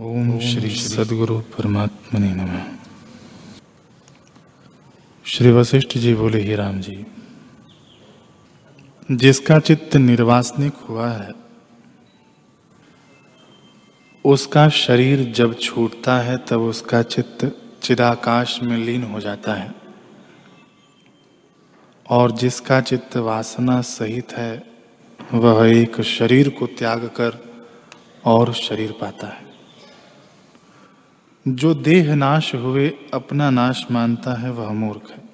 ओम श्री सदगुरु परमात्मा ने नमः। श्री वशिष्ठ जी बोले ही राम जी जिसका चित्त निर्वासनिक हुआ है उसका शरीर जब छूटता है तब उसका चित्त चिदाकाश में लीन हो जाता है। और जिसका चित्त वासना सहित है वह एक शरीर को त्याग कर और शरीर पाता है। जो देह नाश हुए, अपना नाश मानता है वह मूर्ख है।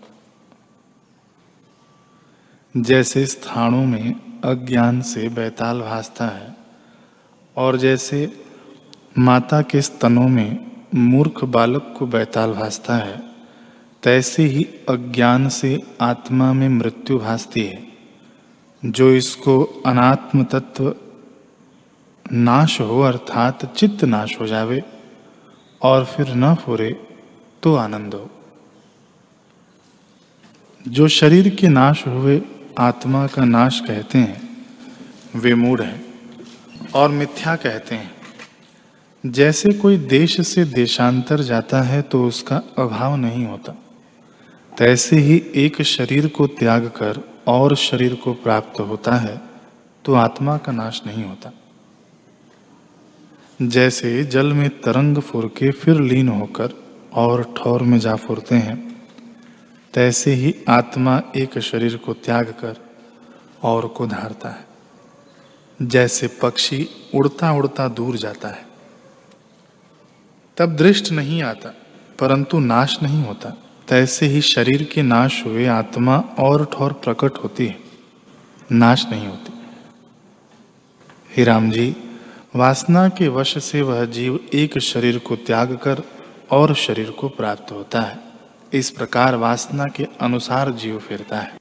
जैसे स्थानों में अज्ञान से बैताल भासता है, और जैसे माता के स्तनों में मूर्ख बालक को बैताल भासता है, तैसे ही अज्ञान से आत्मा में मृत्यु भासती है, जो इसको अनात्म तत्व नाश हो अर्थात चित्त नाश हो जावे। और फिर न फुरे तो आनंद हो। जो शरीर के नाश हुए आत्मा का नाश कहते हैं, वे मूड हैं और मिथ्या कहते हैं। जैसे कोई देश से देशांतर जाता है तो उसका अभाव नहीं होता। तैसे ही एक शरीर को त्याग कर और शरीर को प्राप्त होता है तो आत्मा का नाश नहीं होता। जैसे जल में तरंग फुर के फिर लीन होकर और ठौर में जा फुरते हैं, तैसे ही आत्मा एक शरीर को त्याग कर और को धारता है। जैसे पक्षी उड़ता उड़ता दूर जाता है। तब दृष्ट नहीं आता, परंतु नाश नहीं होता। तैसे ही शरीर के नाश हुए आत्मा और ठौर प्रकट होती है। नाश नहीं होती। ही राम जी वासना के वश से वह जीव एक शरीर को त्याग कर और शरीर को प्राप्त होता है। इस प्रकार वासना के अनुसार जीव फिरता है।